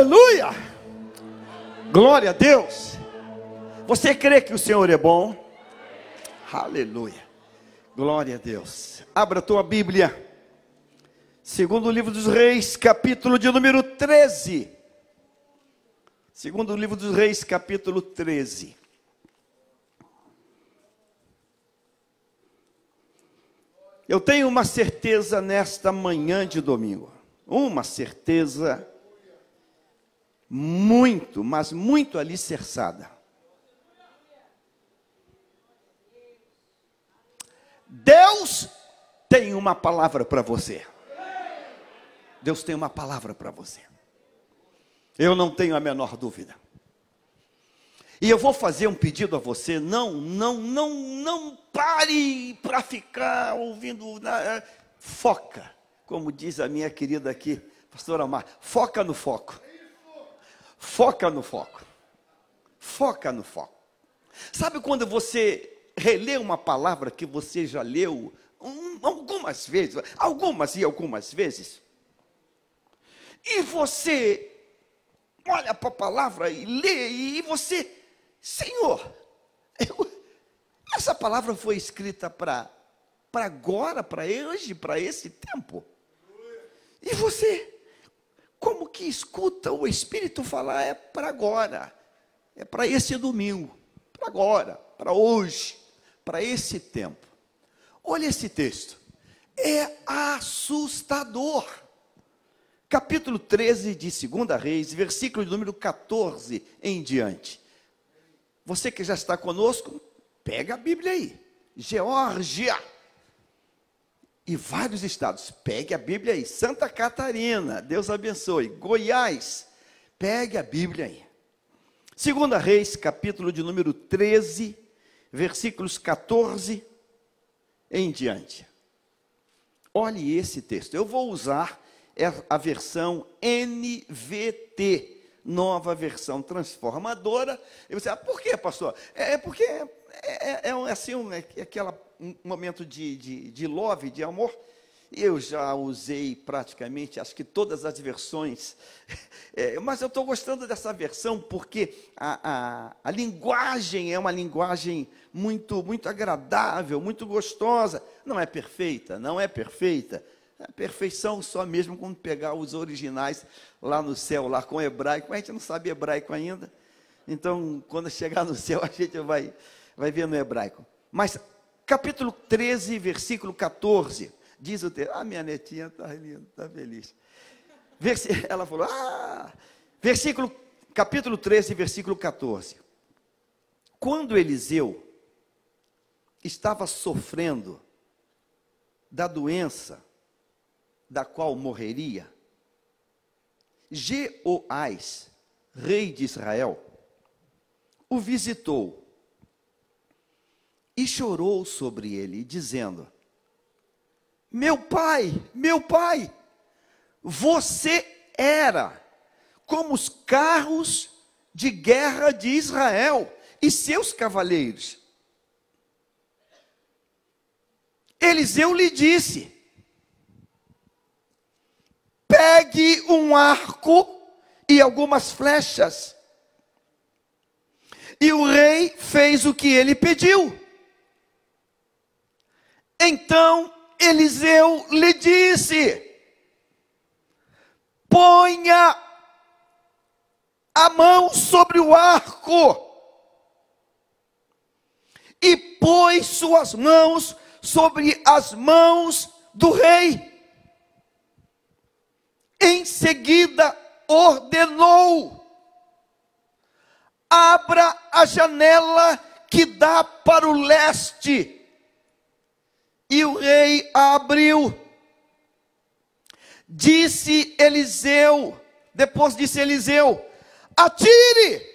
Aleluia! Glória a Deus! Você crê que o Senhor é bom? Aleluia! Glória a Deus. Abra a tua Bíblia. Segundo o livro dos Reis, capítulo de número 13. Segundo o livro dos Reis, capítulo 13. Eu tenho uma certeza nesta manhã de domingo. Uma certeza muito, mas muito alicerçada. Deus tem uma palavra para você. Deus tem uma palavra para você. Eu não tenho a menor dúvida. E eu vou fazer um pedido a você, não, não, não, não pare para ficar ouvindo, na, foca, como diz a minha querida aqui, pastora Mar, foca no foco. Foca no foco. Foca no foco. Sabe quando você relê uma palavra que você já leu um, algumas vezes, algumas e algumas vezes, e você olha para a palavra e lê, e você, Senhor, eu, essa palavra foi escrita para agora, para hoje, para esse tempo. E você como que escuta o Espírito falar é para agora, é para esse domingo, para agora, para hoje, para esse tempo. Olha esse texto, é assustador. Capítulo 13 de 2 Reis, versículo número 14 em diante. Você que já está conosco, pega a Bíblia aí. Geórgia e vários estados. Pegue a Bíblia aí. Santa Catarina, Deus abençoe. Goiás, pegue a Bíblia aí. Segunda Reis, capítulo de número 13, versículos 14 em diante. Olhe esse texto. Eu vou usar a versão NVT, nova versão transformadora. E você, ah, por quê, pastor? É, é porque é, é, é assim, é aquela um momento de, de, de love, de amor. Eu já usei praticamente, acho que todas as versões, é, mas eu estou gostando dessa versão porque a, a, a, linguagem é uma linguagem muito, muito agradável, muito gostosa. Não é perfeita, não é perfeita. É perfeição só mesmo quando pegar os originais lá no céu, lá com hebraico. A gente não sabe hebraico ainda. Então, quando chegar no céu, a gente vai, vai ver no hebraico. Mas capítulo 13, versículo 14, diz o texto, ah, minha netinha está linda, está feliz. Ela falou, ah, versículo, capítulo 13, versículo 14. Quando Eliseu estava sofrendo da doença da qual morreria, Jeoás, rei de Israel, o visitou e chorou sobre ele, dizendo: Meu pai, meu pai, você era como os carros de guerra de Israel e seus cavaleiros. Eliseu lhe disse: Pegue um arco e algumas flechas. E o rei fez o que ele pediu. Então Eliseu lhe disse: ponha a mão sobre o arco. E pôs suas mãos sobre as mãos do rei. Em seguida ordenou: abra a janela que dá para o leste e o rei abriu. Disse Eliseu, depois disse Eliseu: atire!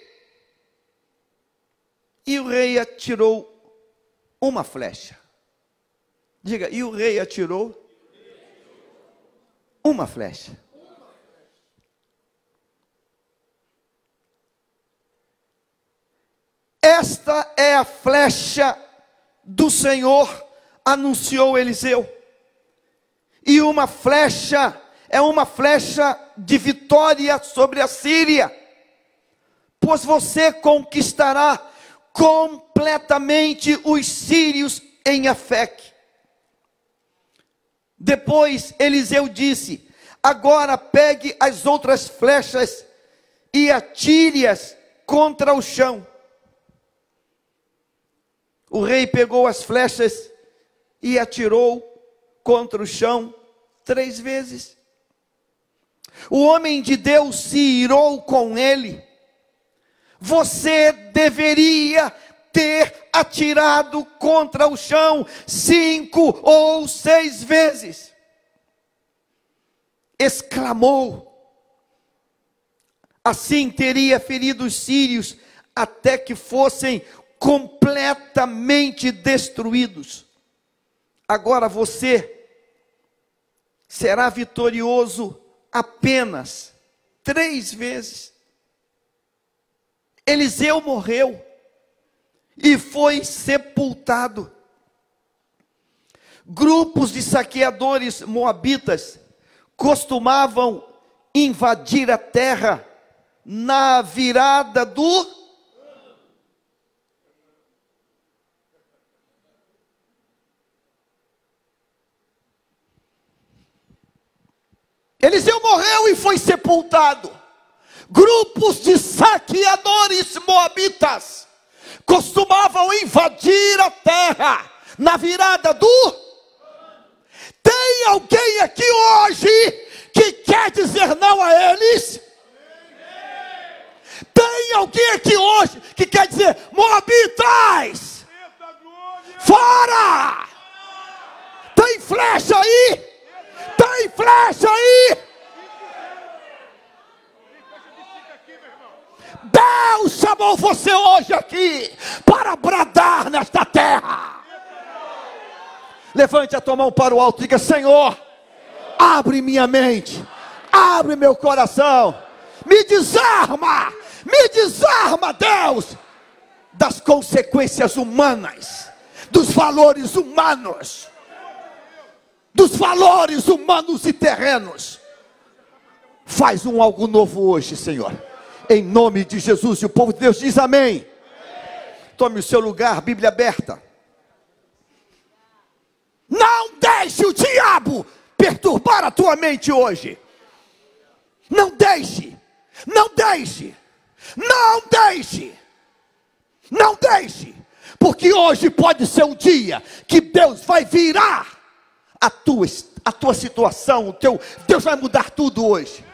E o rei atirou uma flecha. Diga, e o rei atirou uma flecha. Esta é a flecha do Senhor anunciou Eliseu. E uma flecha é uma flecha de vitória sobre a Síria, pois você conquistará completamente os sírios em Afec. Depois Eliseu disse: Agora pegue as outras flechas e atire-as contra o chão. O rei pegou as flechas e atirou contra o chão três vezes. O homem de Deus se irou com ele. Você deveria ter atirado contra o chão cinco ou seis vezes. Exclamou. Assim teria ferido os sírios até que fossem completamente destruídos. Agora você será vitorioso apenas três vezes. Eliseu morreu e foi sepultado. Grupos de saqueadores moabitas costumavam invadir a terra na virada do Eliseu morreu e foi sepultado. Grupos de saqueadores moabitas costumavam invadir a terra na virada do. Tem alguém aqui hoje que quer dizer não a eles? Tem alguém aqui hoje que quer dizer Moabitas? Fora! Tem flecha aí? Tem flecha aí? Deus chamou você hoje aqui para bradar nesta terra. Levante a tua mão para o alto e diga: Senhor, abre minha mente, abre meu coração, me desarma, me desarma, Deus, das consequências humanas, dos valores humanos dos valores humanos e terrenos. Faz um algo novo hoje, Senhor. Em nome de Jesus. E o povo de Deus diz amém. Tome o seu lugar, Bíblia aberta. Não deixe o diabo perturbar a tua mente hoje. Não deixe. Não deixe. Não deixe. Não deixe. Porque hoje pode ser um dia que Deus vai virar a tua, a tua situação, o teu, Deus vai mudar tudo hoje.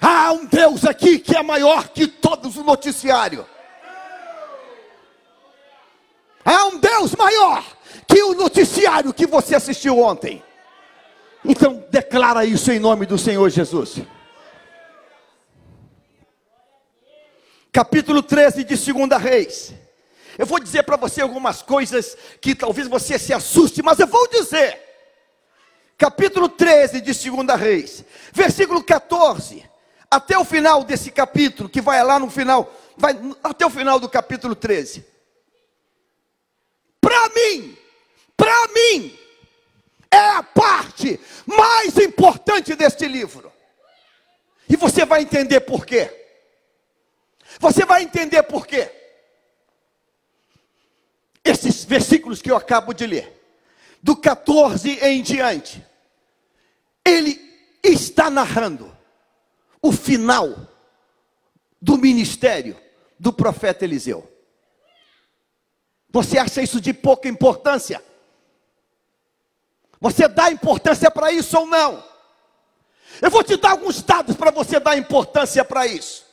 Há um Deus aqui que é maior que todos o noticiário. Há um Deus maior que o noticiário que você assistiu ontem. Então declara isso em nome do Senhor Jesus. Capítulo 13 de 2 Reis. Eu vou dizer para você algumas coisas que talvez você se assuste, mas eu vou dizer. Capítulo 13 de 2 Reis, versículo 14, até o final desse capítulo, que vai lá no final, vai até o final do capítulo 13. Para mim, para mim, é a parte mais importante deste livro. E você vai entender por quê. Você vai entender por quê. Esses versículos que eu acabo de ler, do 14 em diante, ele está narrando o final do ministério do profeta Eliseu. Você acha isso de pouca importância? Você dá importância para isso ou não? Eu vou te dar alguns dados para você dar importância para isso.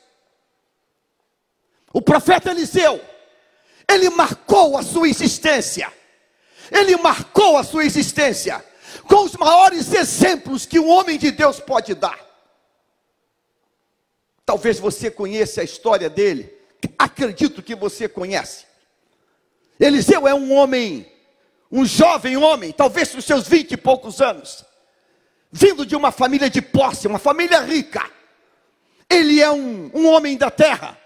O profeta Eliseu, ele marcou a sua existência. Ele marcou a sua existência com os maiores exemplos que um homem de Deus pode dar. Talvez você conheça a história dele. Acredito que você conhece. Eliseu é um homem, um jovem homem, talvez com seus vinte e poucos anos, vindo de uma família de posse, uma família rica. Ele é um, um homem da terra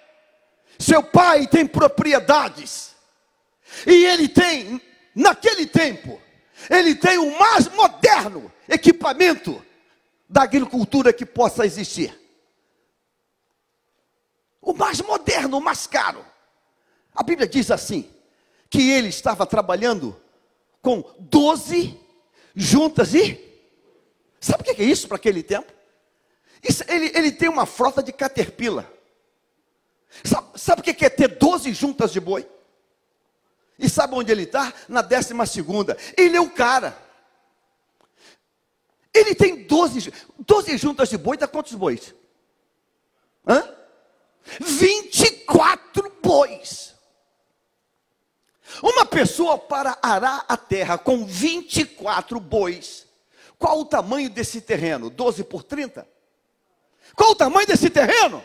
Seu pai tem propriedades. E ele tem, naquele tempo, ele tem o mais moderno equipamento da agricultura que possa existir. O mais moderno, o mais caro. A Bíblia diz assim: que ele estava trabalhando com 12 juntas e. Sabe o que é isso para aquele tempo? Isso, ele, ele tem uma frota de caterpillar. Sabe, sabe o que é ter 12 juntas de boi? E sabe onde ele está? Na décima segunda. Ele é o cara. Ele tem 12, 12 juntas de boi, dá quantos bois? Hã? 24 bois. Uma pessoa para arar a terra com 24 bois. Qual o tamanho desse terreno? 12 por 30? Qual o tamanho desse terreno?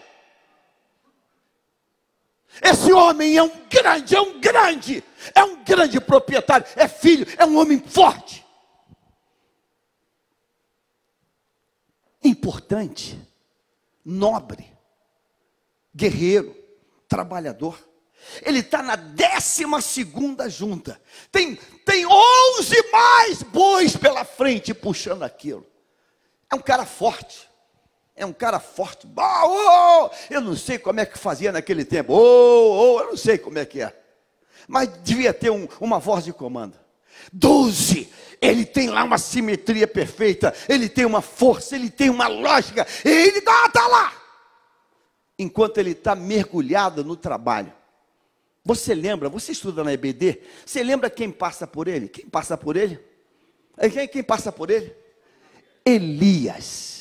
Esse homem é um grande, é um grande, é um grande proprietário, é filho, é um homem forte. Importante, nobre, guerreiro, trabalhador. Ele está na décima segunda junta. Tem, tem onze mais bois pela frente puxando aquilo. É um cara forte. É um cara forte. Oh, oh, eu não sei como é que fazia naquele tempo. Oh, oh, eu não sei como é que é. Mas devia ter um, uma voz de comando. Doze. Ele tem lá uma simetria perfeita. Ele tem uma força. Ele tem uma lógica. Ele está tá lá. Enquanto ele está mergulhado no trabalho. Você lembra, você estuda na EBD, você lembra quem passa por ele? Quem passa por ele? É quem, quem passa por ele? Elias.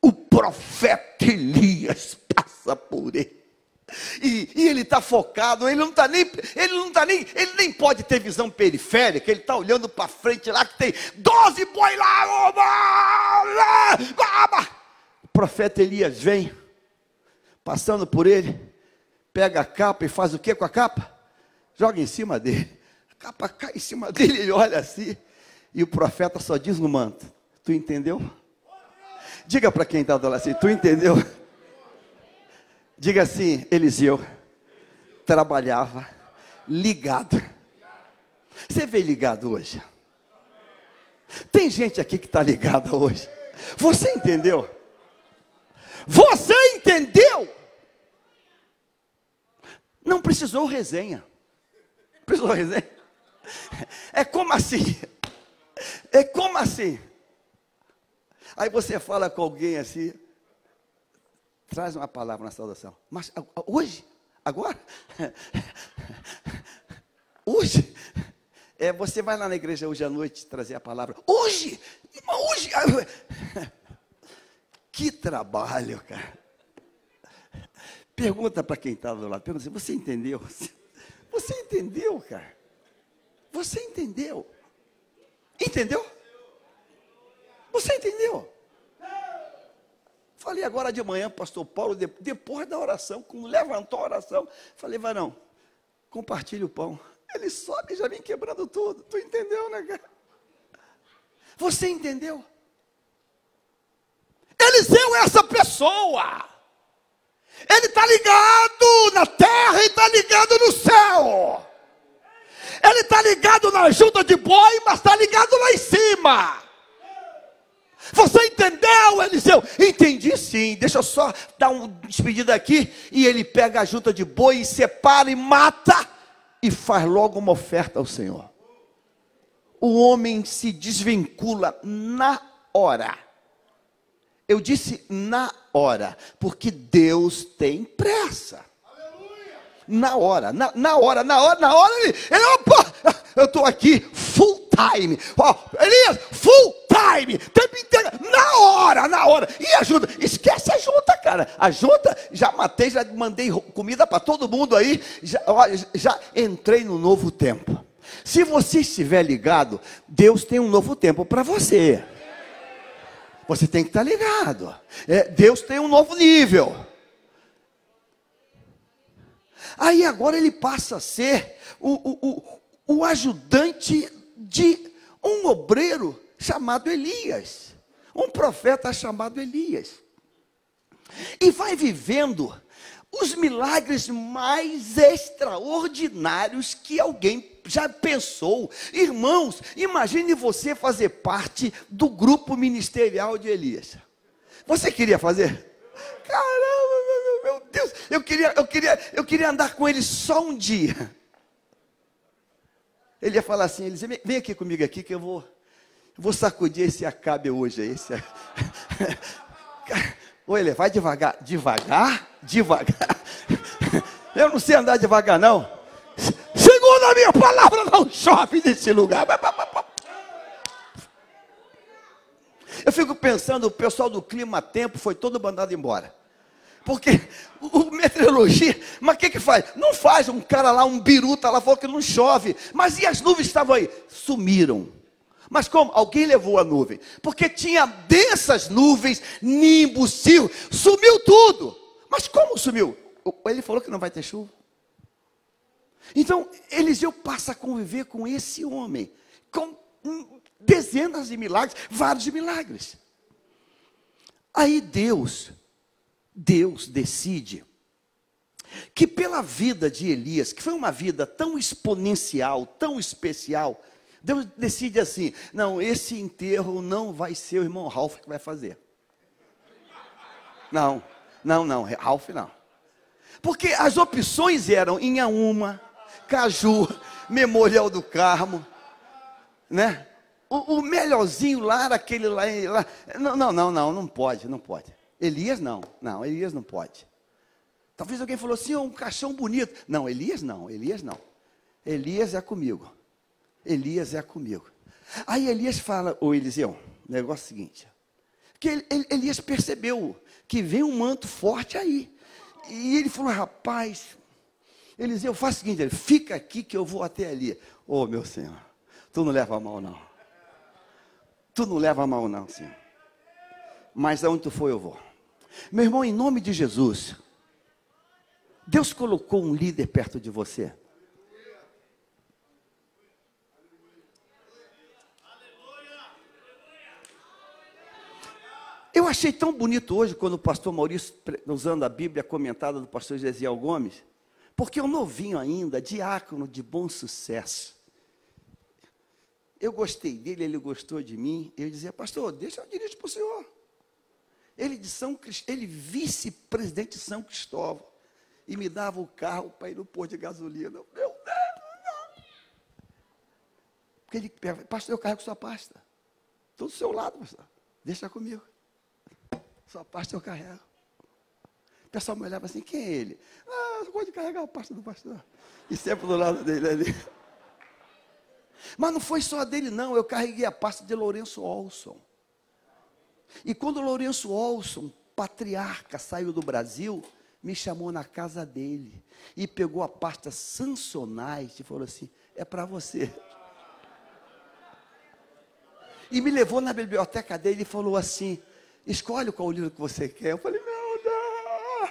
O profeta Elias passa por ele. E, e ele está focado, ele não está nem, ele não tá nem, ele nem pode ter visão periférica, ele está olhando para frente lá que tem 12 boi lá. O profeta Elias vem, passando por ele pega a capa e faz o que com a capa? Joga em cima dele. A capa cai em cima dele, ele olha assim. E o profeta só diz no manto: Tu entendeu? Diga para quem está do lado assim: Tu entendeu? Diga assim: Eliseu trabalhava ligado. Você veio ligado hoje? Tem gente aqui que está ligada hoje. Você entendeu? Você entendeu? Não precisou resenha. Precisou resenha? É como assim? É como assim? Aí você fala com alguém assim, traz uma palavra na saudação. Mas hoje? Agora? Hoje? É, você vai lá na igreja hoje à noite trazer a palavra. Hoje? Hoje? Que trabalho, cara. Pergunta para quem está do lado, pergunta assim, você entendeu? Você entendeu, cara? Você entendeu? Entendeu? Você entendeu? Falei agora de manhã, pastor Paulo, depois da oração, quando levantou a oração, falei, varão, compartilhe o pão. Ele sobe e já vem quebrando tudo. Tu entendeu, né, cara? Você entendeu? Eliseu é essa pessoa. Ele está ligado na terra e está ligado no céu. Ele está ligado na junta de boi, mas está ligado lá em cima. Você entendeu, Eliseu? Entendi sim. Deixa eu só dar um despedida aqui. E ele pega a junta de boi e separa e mata e faz logo uma oferta ao Senhor. O homem se desvincula na hora. Eu disse na hora, porque Deus tem pressa. Na hora, na, na hora, na hora, na hora, ele, ele opa, eu estou aqui full time. Oh, Elias, full time, tempo inteiro, na hora, na hora. E ajuda, esquece a junta, cara. A junta, já matei, já mandei comida para todo mundo aí, já, já entrei no novo tempo. Se você estiver ligado, Deus tem um novo tempo para você. Você tem que estar ligado. É, Deus tem um novo nível. Aí agora ele passa a ser o, o, o, ajudante de um obreiro chamado Elias. Um profeta chamado Elias. E vai vivendo os milagres mais extraordinários que alguém já pensou. Irmãos, imagine você fazer parte do grupo ministerial de Elias. Você queria fazer? Caramba, meu, meu Deus, eu queria, eu queria, eu queria andar com ele só um dia. Ele ia falar assim, Eliseu, vem aqui comigo aqui que eu vou, vou sacudir esse acabe hoje. Esse... Ele vai devagar, devagar, devagar. Eu não sei andar devagar, não. Segundo a minha palavra, não chove nesse lugar. Eu fico pensando, o pessoal do clima tempo foi todo mandado embora. Porque o meteorologia, mas o que que faz? Não faz um cara lá, um biruta lá, falou que não chove. Mas e as nuvens estavam aí? Sumiram. Mas como? Alguém levou a nuvem. Porque tinha densas nuvens, nimbo, cio, sumiu tudo. Mas como sumiu? Ele falou que não vai ter chuva. Então, Eliseu passa a conviver com esse homem, com dezenas de milagres, vários milagres. Aí Deus, Deus decide que pela vida de Elias, que foi uma vida tão exponencial, tão especial, Deus decide assim: não, esse enterro não vai ser o irmão Ralph que vai fazer. Não, não, não, Ralph não. Porque as opções eram Inhaúma, Caju, Memorial do Carmo, né? O, o melhorzinho lá aquele lá, lá. Não, não, não, não, não pode, não pode. Elias não, não, Elias não pode. Talvez alguém falou assim, oh, um caixão bonito. Não, Elias não, Elias não. Elias é comigo. Elias é comigo. Aí Elias fala, ô Eliseu, negócio é o seguinte, que Elias percebeu que vem um manto forte aí. E ele falou, rapaz, Eliseu, faz o seguinte, ele, fica aqui que eu vou até ali. Ô oh, meu Senhor, tu não leva mal não. Tu não leva mal não, Senhor. Mas aonde tu for eu vou. Meu irmão, em nome de Jesus, Deus colocou um líder perto de você. Eu achei tão bonito hoje quando o pastor Maurício, usando a Bíblia comentada do pastor Gesiel Gomes, porque é um novinho ainda, diácono de bom sucesso. Eu gostei dele, ele gostou de mim. Eu dizia, pastor, deixa eu dirigir para o senhor. Ele de São ele vice-presidente de São Cristóvão. E me dava o carro para ir no posto de gasolina. Meu Deus! Porque ele pastor, eu carrego sua pasta. Estou do seu lado, pastor. Deixa comigo. Sua pasta eu carrego. O pessoal me olhava assim, quem é ele? Ah, eu gosto de carregar a pasta do pastor. E sempre do lado dele ali. Mas não foi só dele, não. Eu carreguei a pasta de Lourenço Olson. E quando Lourenço Olson, patriarca, saiu do Brasil, me chamou na casa dele e pegou a pasta Sansonite e falou assim: é para você. E me levou na biblioteca dele e falou assim: escolhe qual livro que você quer. Eu falei, meu Deus!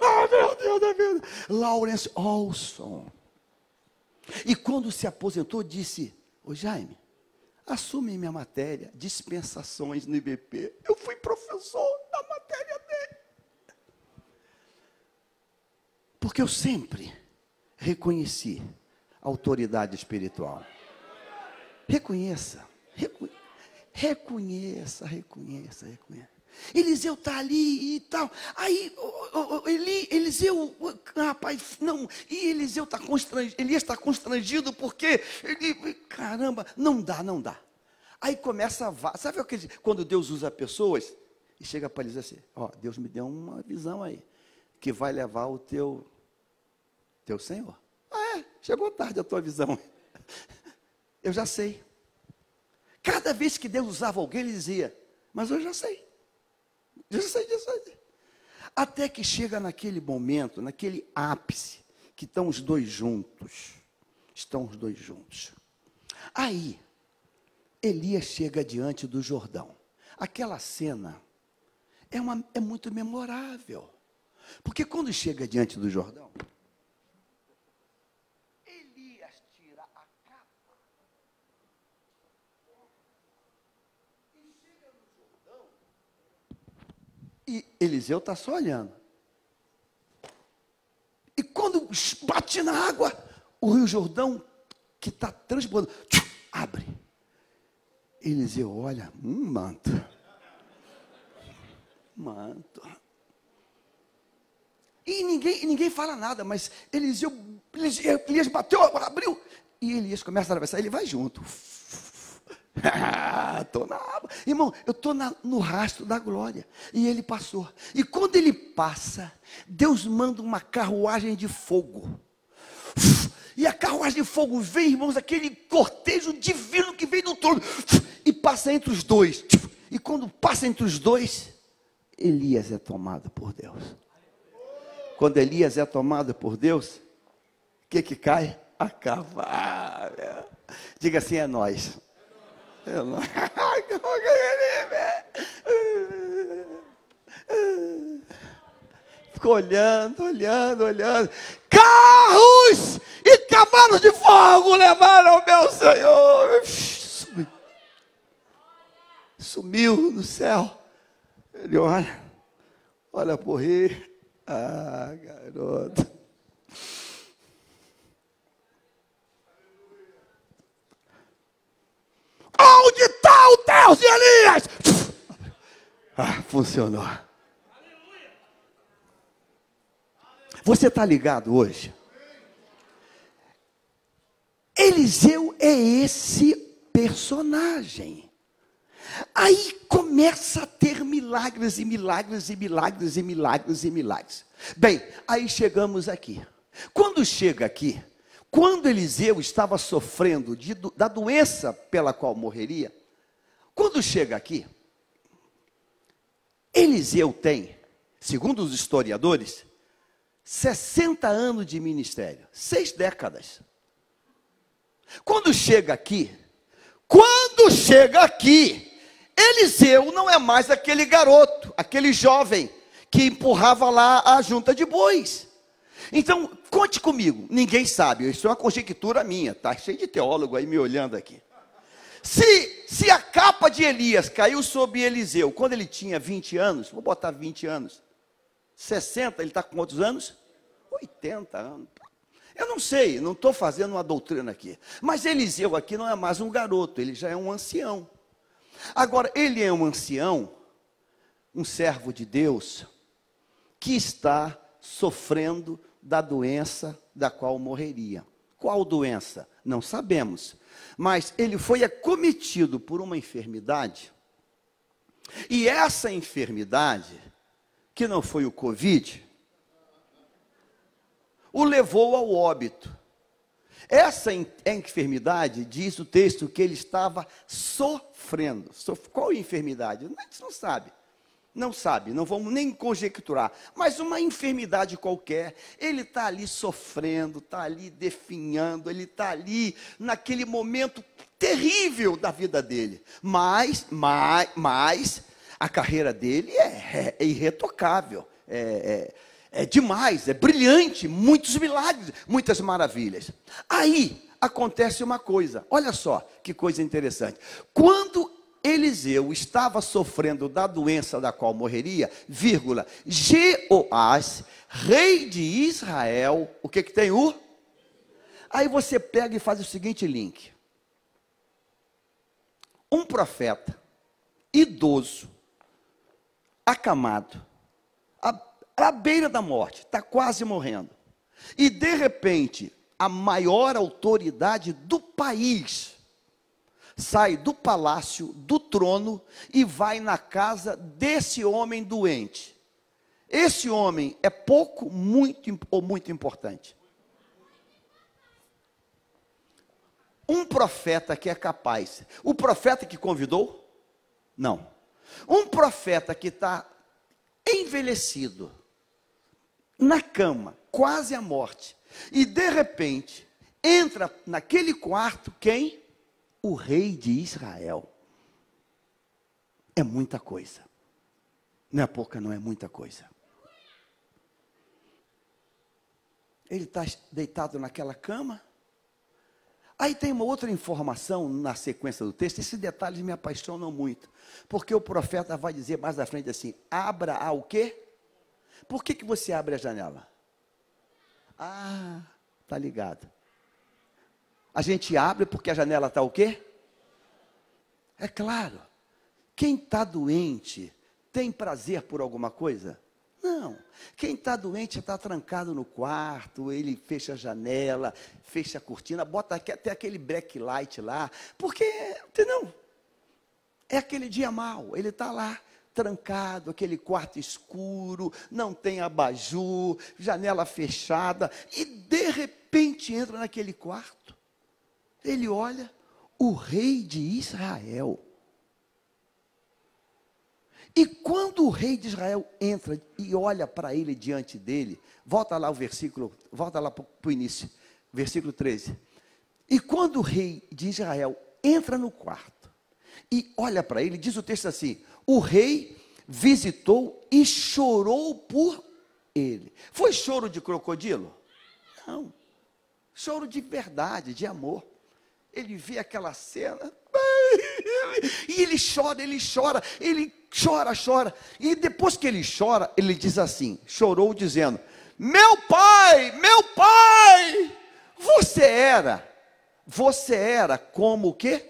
Oh, meu Deus, meu Deus! Lawrence Olson. E quando se aposentou, disse, ô Jaime, assume minha matéria, dispensações no IBP. Eu fui professor da matéria dele. Porque eu sempre reconheci a autoridade espiritual. Reconheça, reconheça. Reconheça, reconheça, reconheça. Eliseu está ali e tal. Aí, Eli, Eliseu, rapaz, não. E Eliseu está constrangido. Elias está constrangido porque, ele, caramba, não dá, não dá. Aí começa a. Sabe aquele, quando Deus usa pessoas e chega para eles assim: Ó, Deus me deu uma visão aí, que vai levar o teu, teu Senhor. Ah, é, chegou tarde a tua visão. Eu já sei. Cada vez que Deus usava alguém, ele dizia: Mas eu já sei. Eu já sei disso. Até que chega naquele momento, naquele ápice, que estão os dois juntos. Estão os dois juntos. Aí, Elias chega diante do Jordão. Aquela cena é, uma, é muito memorável. Porque quando chega diante do Jordão, E Eliseu está só olhando. E quando bate na água, o Rio Jordão, que está transbordando, abre. Eliseu olha, um manto. Manto. E ninguém, ninguém fala nada, mas Eliseu, Elias bateu, abriu. E Elias começa a atravessar, ele vai junto. Tô na Irmão, eu estou no rastro da glória. E ele passou. E quando ele passa, Deus manda uma carruagem de fogo. E a carruagem de fogo vem, irmãos, aquele cortejo divino que vem do trono. E passa entre os dois. E quando passa entre os dois, Elias é tomado por Deus. Quando Elias é tomado por Deus, o que que cai? A cavalha. Diga assim, é nós. Ficou olhando, olhando, olhando. Carros e cavalos de fogo levaram meu Senhor. Sumiu. Sumiu no céu. Ele olha, olha por rir. Ah, garoto. Onde está o Deus de Elias? Ah, funcionou. Você está ligado hoje? Eliseu é esse personagem. Aí começa a ter milagres e milagres e milagres e milagres e milagres. Bem, aí chegamos aqui. Quando chega aqui, quando Eliseu estava sofrendo de, da doença pela qual morreria, quando chega aqui, Eliseu tem, segundo os historiadores, 60 anos de ministério, seis décadas. Quando chega aqui, quando chega aqui, Eliseu não é mais aquele garoto, aquele jovem que empurrava lá a junta de bois. Então, conte comigo, ninguém sabe, isso é uma conjectura minha, tá cheio de teólogo aí me olhando aqui. Se, se a capa de Elias caiu sobre Eliseu quando ele tinha 20 anos, vou botar 20 anos, 60, ele está com quantos anos? 80 anos. Eu não sei, não estou fazendo uma doutrina aqui. Mas Eliseu aqui não é mais um garoto, ele já é um ancião. Agora, ele é um ancião, um servo de Deus, que está sofrendo da doença da qual morreria. Qual doença? Não sabemos. Mas ele foi acometido por uma enfermidade. E essa enfermidade, que não foi o Covid, o levou ao óbito. Essa enfermidade, diz o texto, que ele estava sofrendo. Qual enfermidade? A gente não sabe. Não sabe, não vamos nem conjecturar. Mas uma enfermidade qualquer, ele está ali sofrendo, está ali definhando, ele está ali naquele momento terrível da vida dele. Mas, mas, mas a carreira dele é, é, é irretocável. É, é é demais, é brilhante, muitos milagres, muitas maravilhas. Aí acontece uma coisa, olha só que coisa interessante. Quando Eliseu estava sofrendo da doença da qual morreria, vírgula, Jeoás, rei de Israel, o que que tem o? Aí você pega e faz o seguinte link. Um profeta idoso, acamado, à beira da morte, está quase morrendo. E de repente, a maior autoridade do país sai do palácio, do trono e vai na casa desse homem doente. Esse homem é pouco, muito ou muito importante. Um profeta que é capaz. O profeta que convidou? Não. Um profeta que está envelhecido, na cama, quase à morte, e de repente entra naquele quarto quem? O rei de Israel. É muita coisa. Não é pouca, não é muita coisa. Ele está deitado naquela cama. Aí tem uma outra informação na sequência do texto. Esses detalhes me apaixonam muito. Porque o profeta vai dizer mais à frente assim: abra ao quê? Por que, que você abre a janela? Ah, tá ligado. A gente abre porque a janela está o quê? É claro. Quem está doente tem prazer por alguma coisa? Não. Quem está doente está trancado no quarto, ele fecha a janela, fecha a cortina, bota até aquele black light lá, porque, entendeu? É aquele dia mal, ele está lá, trancado, aquele quarto escuro, não tem abajur, janela fechada, e de repente entra naquele quarto. Ele olha, o rei de Israel. E quando o rei de Israel entra e olha para ele diante dele, volta lá o versículo, volta lá para o início, versículo 13. E quando o rei de Israel entra no quarto e olha para ele, diz o texto assim: o rei visitou e chorou por ele. Foi choro de crocodilo? Não. Choro de verdade, de amor. Ele vê aquela cena, e ele chora, ele chora, ele chora, chora. E depois que ele chora, ele diz assim: chorou dizendo: Meu pai, meu pai, você era, você era como o quê?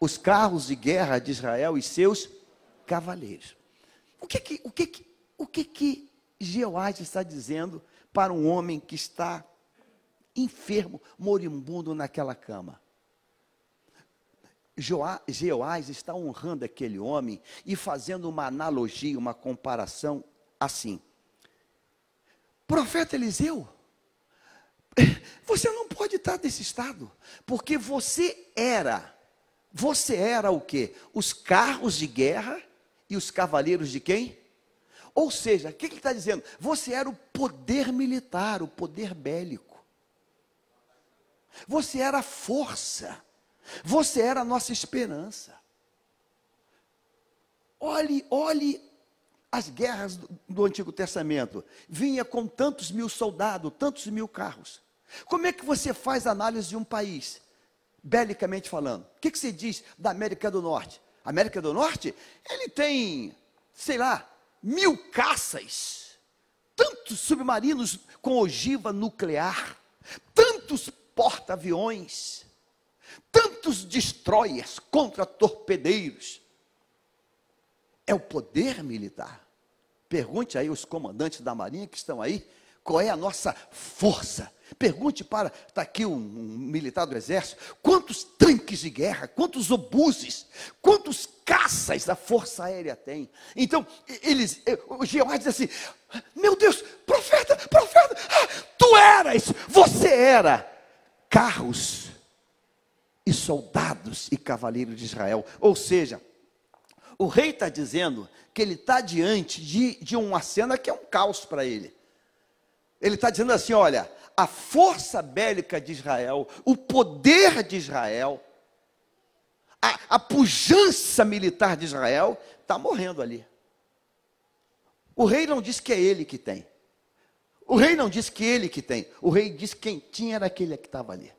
Os carros de guerra de Israel e seus cavaleiros. O que que, o que, que, o que, que Jeoás está dizendo para um homem que está enfermo, moribundo naquela cama? Jeoás está honrando aquele homem e fazendo uma analogia, uma comparação assim. Profeta Eliseu, você não pode estar nesse estado, porque você era, você era o que? Os carros de guerra e os cavaleiros de quem? Ou seja, o que ele está dizendo? Você era o poder militar, o poder bélico. Você era a força. Você era a nossa esperança. Olhe, olhe as guerras do, do, Antigo Testamento. Vinha com tantos mil soldados, tantos mil carros. Como é que você faz análise de um país, belicamente falando? O que, que você diz da América do Norte? A América do Norte, ele tem, sei lá, mil caças, tantos submarinos com ogiva nuclear, tantos porta-aviões tantos destroyers contra torpedeiros. É o poder militar. Pergunte aí os comandantes da Marinha que estão aí, qual é a nossa força. Pergunte para, está aqui um, um, militar do exército, quantos tanques de guerra, quantos obuses, quantos caças a força aérea tem. Então, eles, o Jeová diz assim, meu Deus, profeta, profeta, ah, tu eras, você era, carros e soldados e cavaleiros de Israel. Ou seja, o rei está dizendo que ele está diante de, de uma cena que é um caos para ele. Ele está dizendo assim: olha, a força bélica de Israel, o poder de Israel, a, a pujança militar de Israel está morrendo ali. O rei não diz que é ele que tem. O rei não diz que ele que tem. O rei diz que quem tinha era aquele que estava ali.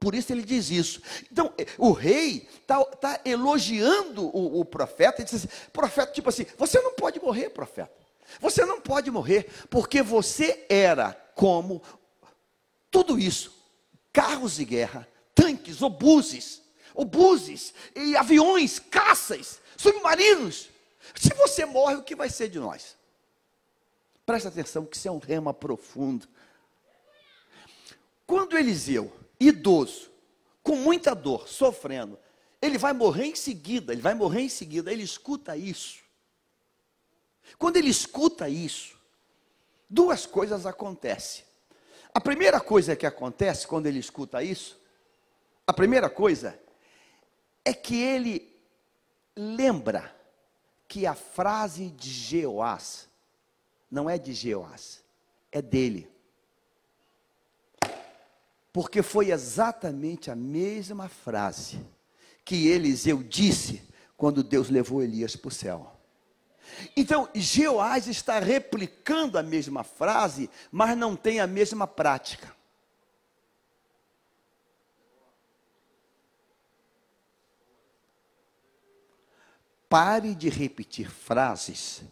Por isso ele diz isso. Então, eh, o rei está tá elogiando o, o, profeta e diz assim: profeta, tipo assim, você não pode morrer, profeta. Você não pode morrer, porque você era como tudo isso: carros de guerra, tanques, obuses, obuses, e aviões, caças, submarinos. Se você morre, o que vai ser de nós? Presta atenção, que isso é um rema profundo. Quando Eliseu idoso, com muita dor, sofrendo, ele vai morrer em seguida, ele vai morrer em seguida, ele escuta isso. Quando ele escuta isso, duas coisas acontecem. A primeira coisa que acontece quando ele escuta isso, a primeira coisa é que ele lembra que a frase de Jeoás não é de Jeoás, é dele. Porque foi exatamente a mesma frase que Eliseu disse quando Deus levou Elias para o céu. Então, Jeoás está replicando a mesma frase, mas não tem a mesma prática. Pare de repetir frases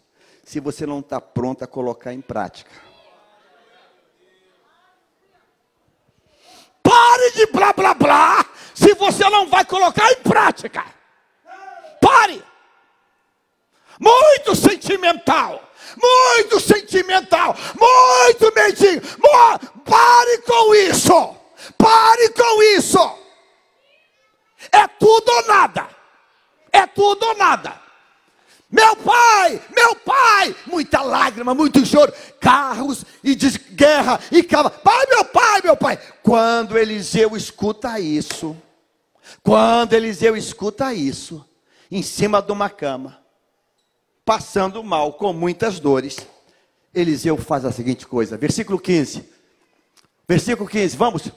se você não está pronto a colocar em prática. Pare de blá blá blá se você não vai colocar em prática. Pare. Muito sentimental. Muito sentimental. Muito mendigo. Pare com isso. Pare com isso. É tudo ou nada. É tudo ou nada. Meu pai, meu pai, muita lágrima, muito choro, carros e de guerra e cavalo. Pai, meu pai, meu pai. Quando Eliseu escuta isso, quando Eliseu escuta isso, em cima de uma cama, passando mal, com muitas dores, Eliseu faz a seguinte coisa, versículo 15. Versículo 15, vamos.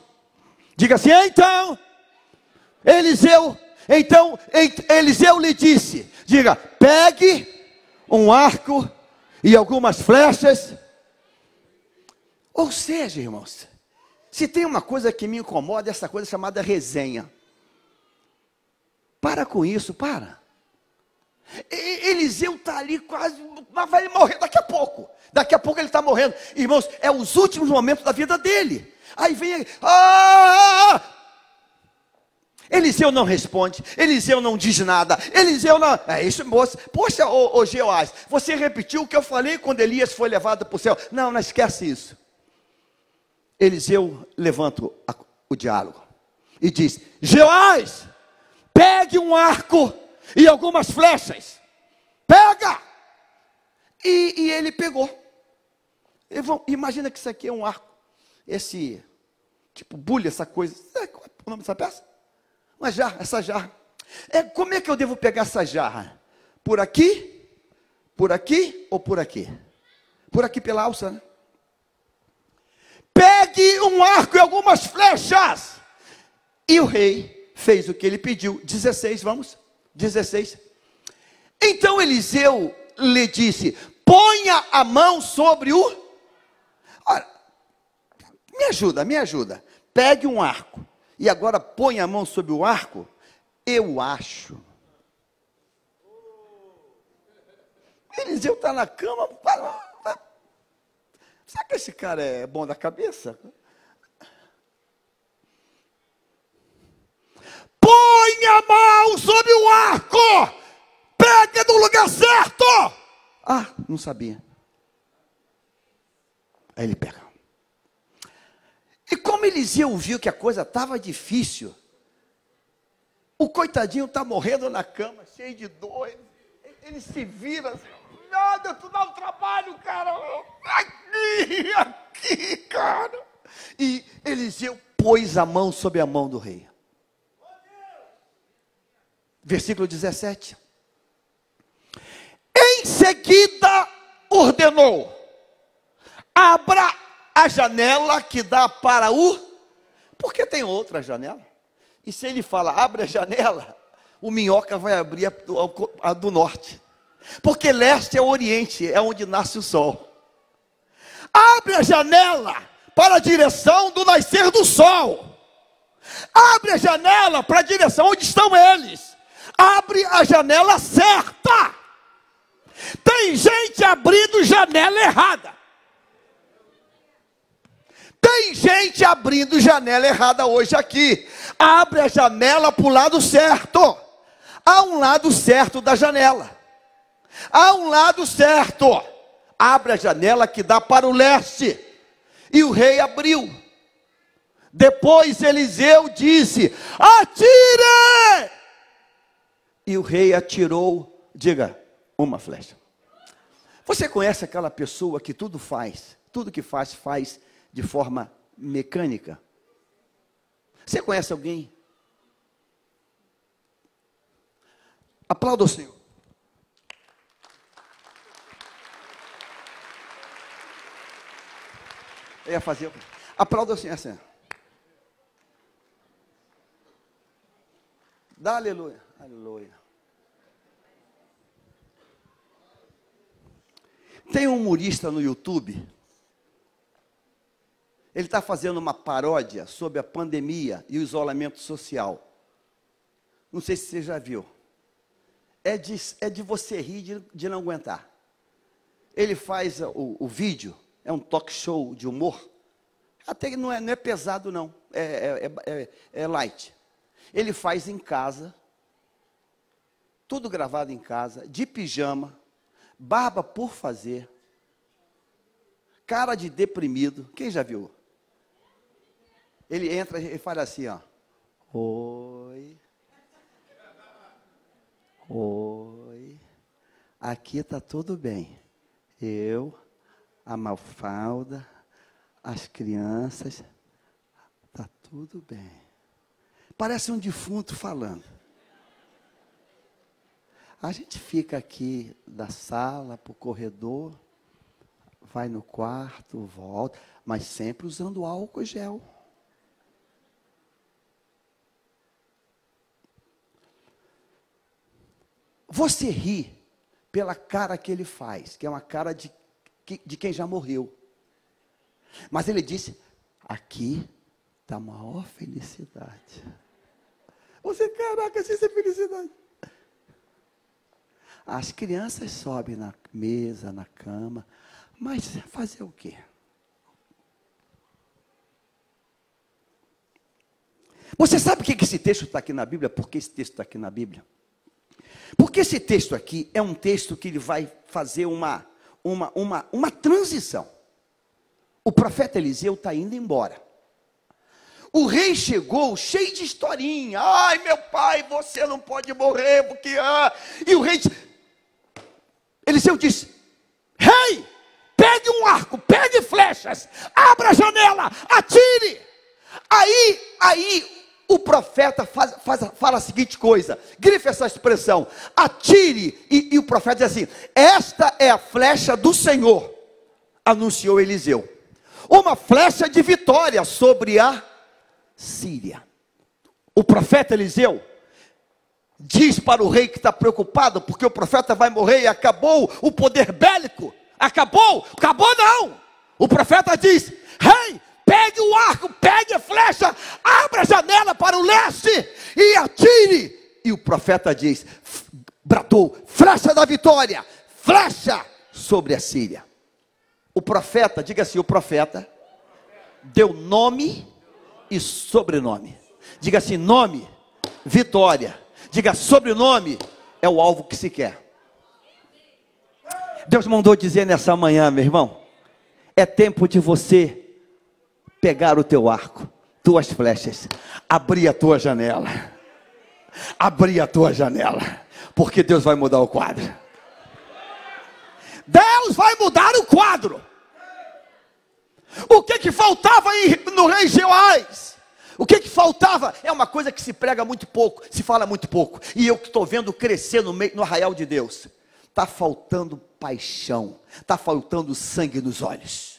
Diga assim: então, Eliseu, então Eliseu lhe disse: diga, pegue um arco e algumas flechas. Ou seja, irmãos, se tem uma coisa que me incomoda, é essa coisa chamada resenha. Para com isso, para. Eliseu está ali quase, mas vai morrer daqui a pouco. Daqui a pouco ele está morrendo. Irmãos, é os últimos momentos da vida dele. Aí vem, ah, Eliseu não responde, Eliseu não diz nada, Eliseu não. É isso, moço. Poxa, ô, ô Geoás, você repetiu o que eu falei quando Elias foi levado para o céu. Não, não esquece isso. Eliseu levanta o, diálogo e diz: Geoás, pegue um arco e algumas flechas. Pega! E, e ele pegou. Vou, imagina que isso aqui é um arco. Esse, tipo, bulha, essa coisa. Qual é o nome dessa peça? Uma jarra, essa jarra. É, como é que eu devo pegar essa jarra? Por aqui? Por aqui ou por aqui? Por aqui pela alça, né? Pegue um arco e algumas flechas. E o rei fez o que ele pediu. 16, vamos? 16. Então Eliseu lhe disse: ponha a mão sobre o. Olha, me ajuda, me ajuda. Pegue um arco e agora põe a mão sobre o arco, eu acho. Eliseu está na cama. Será que esse cara é bom da cabeça? Põe a mão sobre o arco! Pega no lugar certo! Ah, não sabia. Aí ele pega. E como Eliseu viu que a coisa estava difícil, o coitadinho está morrendo na cama, cheio de dor. Ele se vira assim, nada, tu dá um trabalho, cara. Aqui, aqui, cara. E Eliseu pôs a mão sobre a mão do rei. Versículo 17. Em seguida ordenou: abra a janela que dá para o. Porque tem outra janela. E se ele fala, abre a janela, o minhoca vai abrir a, a, a do norte. Porque leste é o oriente, é onde nasce o sol. Abre a janela para a direção do nascer do sol. Abre a janela para a direção onde estão eles. Abre a janela certa. Tem gente abrindo janela errada. Tem gente abrindo janela errada hoje aqui. Abre a janela para o lado certo. Há um lado certo da janela. Há um lado certo. Abre a janela que dá para o leste. E o rei abriu. Depois Eliseu disse: Atire! E o rei atirou, diga, uma flecha. Você conhece aquela pessoa que tudo faz, tudo que faz, faz de forma mecânica. Você conhece alguém? Aplauda o Senhor. Eu ia fazer. Aplauda o Senhor assim. Dá aleluia. Aleluia. Tem um humorista no YouTube ele está fazendo uma paródia sobre a pandemia e o isolamento social. Não sei se você já viu. É de, é de você rir de, de não aguentar. Ele faz o, o, vídeo, é um talk show de humor. Até que não é, não é pesado, não. é, é, é, é light. Ele faz em casa, tudo gravado em casa, de pijama, barba por fazer, cara de deprimido. Quem já viu? Ele entra e fala assim, ó. Oi. Oi. Aqui está tudo bem. Eu, a Malfalda, as crianças, está tudo bem. Parece um defunto falando. A gente fica aqui da sala para o corredor, vai no quarto, volta, mas sempre usando álcool gel. Você ri pela cara que ele faz, que é uma cara de, de quem já morreu. Mas ele disse: aqui está a maior felicidade. Você, caraca, isso é felicidade. As crianças sobem na mesa, na cama, mas fazer o quê? Você sabe o que esse texto está aqui na Bíblia? Por que esse texto está aqui na Bíblia? Porque esse texto aqui é um texto que ele vai fazer uma, uma, uma, uma transição. O profeta Eliseu está indo embora. O rei chegou cheio de historinha. Ai, meu pai, você não pode morrer, porque. Ah. E o rei. Eliseu disse: Rei, pegue um arco, pegue flechas, abra a janela, atire. Aí, aí o profeta faz, faz, fala a seguinte coisa, grife essa expressão, atire, e, e o profeta diz assim: Esta é a flecha do Senhor, anunciou Eliseu, uma flecha de vitória sobre a Síria. O profeta Eliseu diz para o rei que está preocupado, porque o profeta vai morrer e acabou o poder bélico. Acabou, acabou não. O profeta diz: Rei, pegue o arco, pegue a flecha, abra a janela para o leste e atire. E o profeta diz: bradou, flecha da vitória, flecha sobre a Síria. O profeta, diga assim: o profeta deu nome e sobrenome. Diga assim: nome, vitória. Diga sobrenome, é o alvo que se quer. Deus mandou dizer nessa manhã, meu irmão, é tempo de você pegar o teu arco, tuas flechas, abrir a tua janela. Abrir a tua janela, porque Deus vai mudar o quadro. Deus vai mudar o quadro. O que que faltava no rei Jeoás? O que que faltava? É uma coisa que se prega muito pouco, se fala muito pouco. E eu que estou vendo crescer no, meio, no arraial de Deus. Está faltando paixão, está faltando sangue nos olhos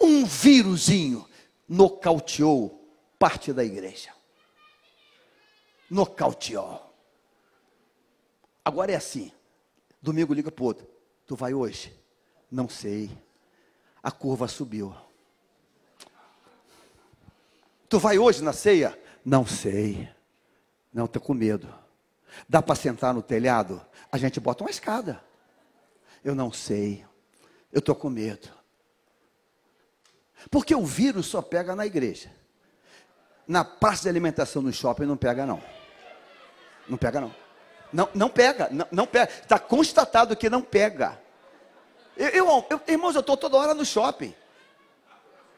um vírusinho nocauteou parte da igreja. Nocauteou. Agora é assim. Domingo liga para outro. Tu vai hoje? Não sei. A curva subiu. Tu vai hoje na ceia? Não sei. Não, estou com medo. Dá para sentar no telhado? A gente bota uma escada. Eu não sei. Eu estou com medo. Porque o vírus só pega na igreja. Na praça de alimentação no shopping não pega, não. Não pega, não. Não, não pega, não, não pega. Está constatado que não pega. Eu, eu, eu irmãos, eu estou toda hora no shopping.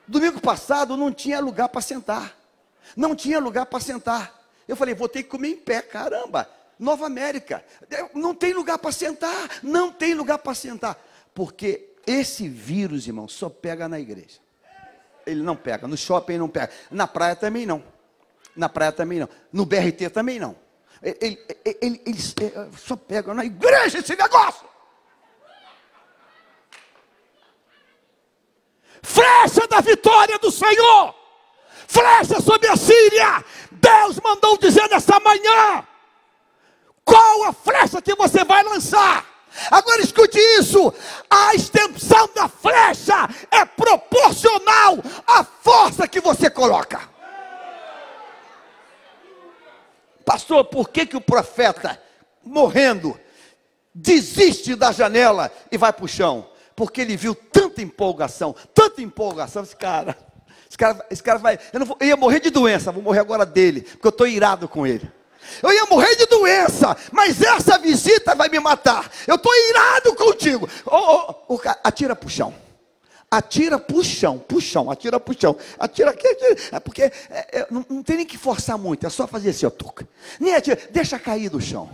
Domingo passado não tinha lugar para sentar. Não tinha lugar para sentar. Eu falei, vou ter que comer em pé, caramba. Nova América. Não tem lugar para sentar. Não tem lugar para sentar. Porque esse vírus, irmão, só pega na igreja ele não pega. No shopping não pega. Na praia também não. Na praia também não. No BRT também não. Ele, ele, ele, ele só pega na igreja esse negócio. Flecha da vitória do Senhor. Flecha sobre a Síria. Deus mandou dizer nessa manhã. Qual a flecha que você vai lançar? Agora escute isso: a extensão da flecha é proporcional à força que você coloca. Pastor, por que, que o profeta, morrendo, desiste da janela e vai para o chão? Porque ele viu tanta empolgação, tanta empolgação, esse cara, Esse cara, esse cara vai. Eu, vou, eu ia morrer de doença, vou morrer agora dele, porque eu estou irado com ele. Eu ia morrer de doença, mas essa visita vai me matar. Eu estou irado contigo. Oh, oh, oh, atira para o chão. Atira para o chão, para chão, atira para o chão. Atira aqui, atira. É porque é, é, não, não, tem nem que forçar muito, é só fazer assim, ó, tuca. Nem atira, deixa cair do chão.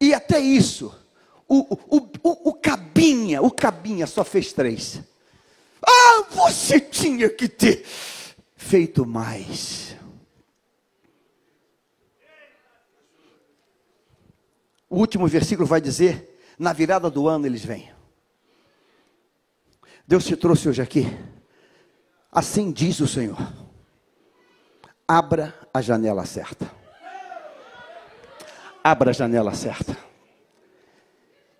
E até isso, o, o, o, o cabinha, o cabinha só fez três. Ah, você tinha que ter feito mais. O último versículo vai dizer: na virada do ano eles vêm. Deus te trouxe hoje aqui. Assim diz o Senhor: abra a janela certa. Abra a janela certa.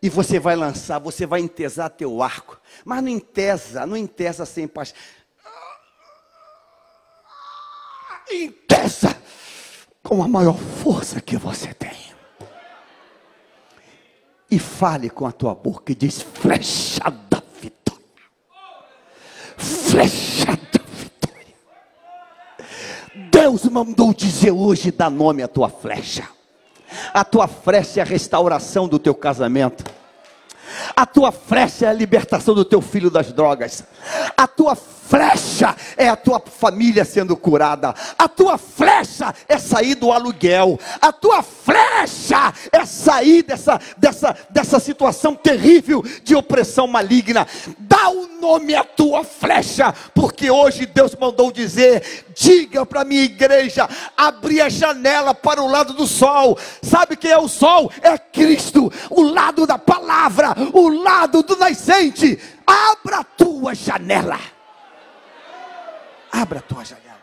E você vai lançar, você vai entesar teu arco. Mas não entesa, não entesa sem paz. Entesa com a maior força que você tem. E fale com a tua boca e diz: flecha da vitória. Flecha da vitória. Deus mandou dizer hoje: dá nome à tua flecha. A tua flecha é a restauração do teu casamento. A tua flecha é a libertação do teu filho das drogas. A tua flecha é a tua família sendo curada. A tua flecha é sair do aluguel. A tua flecha é sair dessa, dessa, dessa situação terrível de opressão maligna. Dá o nome à tua flecha, porque hoje Deus mandou dizer: diga para a minha igreja, abrir a janela para o lado do sol. Sabe quem é o sol? É Cristo, o lado da palavra, o lado do nascente. Abra a tua janela. Abra a tua janela.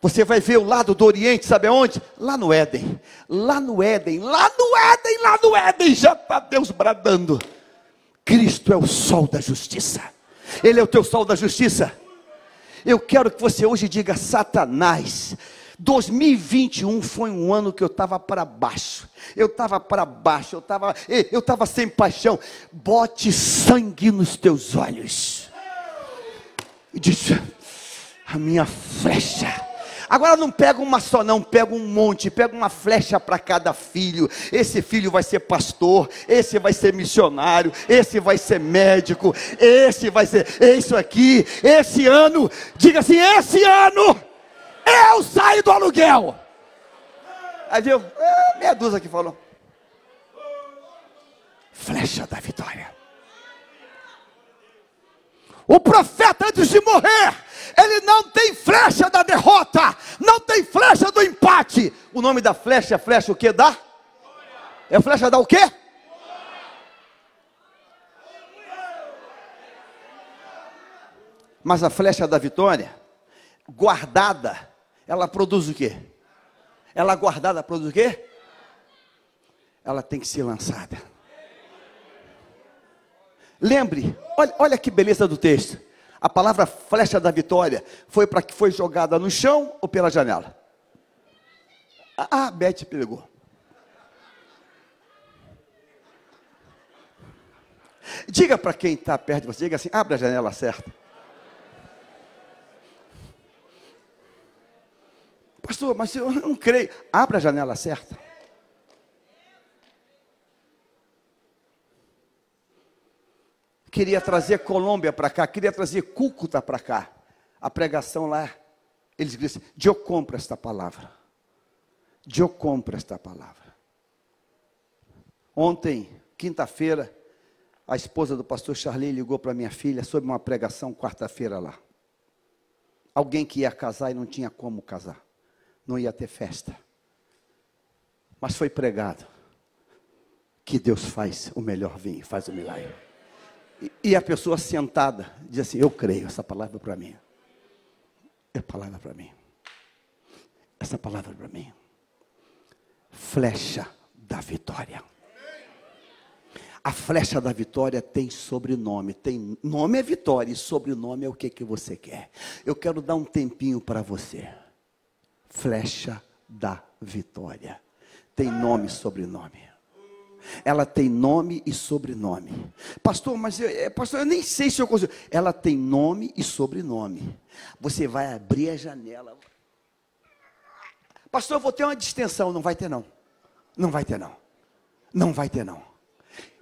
Você vai ver o lado do Oriente, sabe aonde? Lá no Éden. Lá no Éden, lá no Éden, lá no Éden, já está Deus bradando. Cristo é o sol da justiça. Ele é o teu sol da justiça. Eu quero que você hoje diga: Satanás, 2021 foi um ano que eu estava para baixo. Eu estava para baixo, eu estava eu estava sem paixão. Bote sangue nos teus olhos. E disse: A minha flecha Agora não pega uma só, não, pega um monte, pega uma flecha para cada filho. Esse filho vai ser pastor, esse vai ser missionário, esse vai ser médico, esse vai ser isso aqui. Esse ano, diga assim: esse ano eu saio do aluguel. Aí viu? É, meia dúzia que falou. Flecha da vitória. O profeta antes de morrer, ele não tem flecha da derrota, não tem flecha do empate. O nome da flecha é flecha o que dá? É flecha da o quê? Mas a flecha da vitória, guardada, ela produz o quê? Ela guardada produz o quê? Ela tem que ser lançada. Lembre, olha, olha que beleza do texto. A palavra flecha da vitória foi para que foi jogada no chão ou pela janela? Ah, a Beth pegou. Diga para quem está perto de você, diga assim, abre a janela certa. Pastor, mas eu não creio. Abra a janela certa. Queria trazer Colômbia para cá, queria trazer Cúcuta para cá. A pregação lá, eles dizem: Eu compro esta palavra. Eu compro esta palavra. Ontem, quinta-feira, a esposa do pastor Charlie ligou para minha filha sobre uma pregação quarta-feira lá. Alguém que ia casar e não tinha como casar, não ia ter festa. Mas foi pregado que Deus faz o melhor vinho, faz o milagre. E, a pessoa sentada diz assim: Eu creio, essa palavra é para mim. É palavra para mim. Essa palavra é para mim. Flecha da vitória. A flecha da vitória tem sobrenome, tem nome é vitória e sobrenome é o que que você quer. Eu quero dar um tempinho para você. Flecha da vitória. Tem nome e sobrenome. Ela tem nome e sobrenome. Pastor, mas eu, eh, pastor, eu nem sei se eu consigo. Ela tem nome e sobrenome. Você vai abrir a janela. Pastor, eu vou ter uma distensão. Não vai ter, não. Não vai ter, não. Não vai ter, não.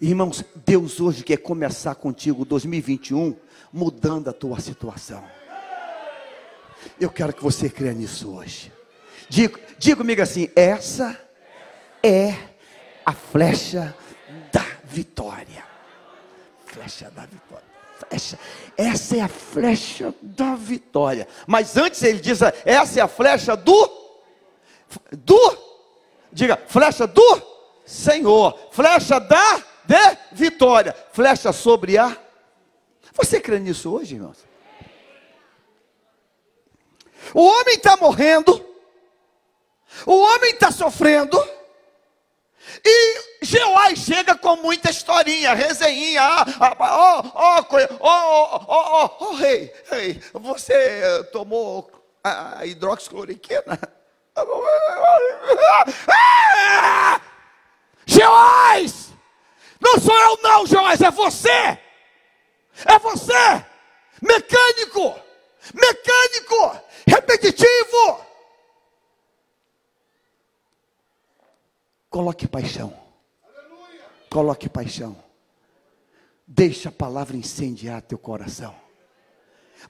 Irmãos, Deus hoje quer começar contigo 2021 mudando a tua situação. Eu quero que você creia nisso hoje. Diga, diga comigo assim: essa é a flecha da vitória. Flecha da vitória. Flecha. Essa é a flecha da vitória. Mas antes ele diz: essa é a flecha do do diga, flecha do Senhor, flecha da de vitória, flecha sobre a Você crê nisso hoje, irmãos? O homem está morrendo, o homem está sofrendo, e Jeoás chega com muita historinha, resenha, ó, ó, ó, ó, ó, rei, rei, você tomou a hidroxicloroquina? Jeoás, não sou eu não, Jeoás, é você, é você, mecânico, mecânico, repetitivo, Coloque paixão. Coloque paixão. Deixa a palavra incendiar teu coração.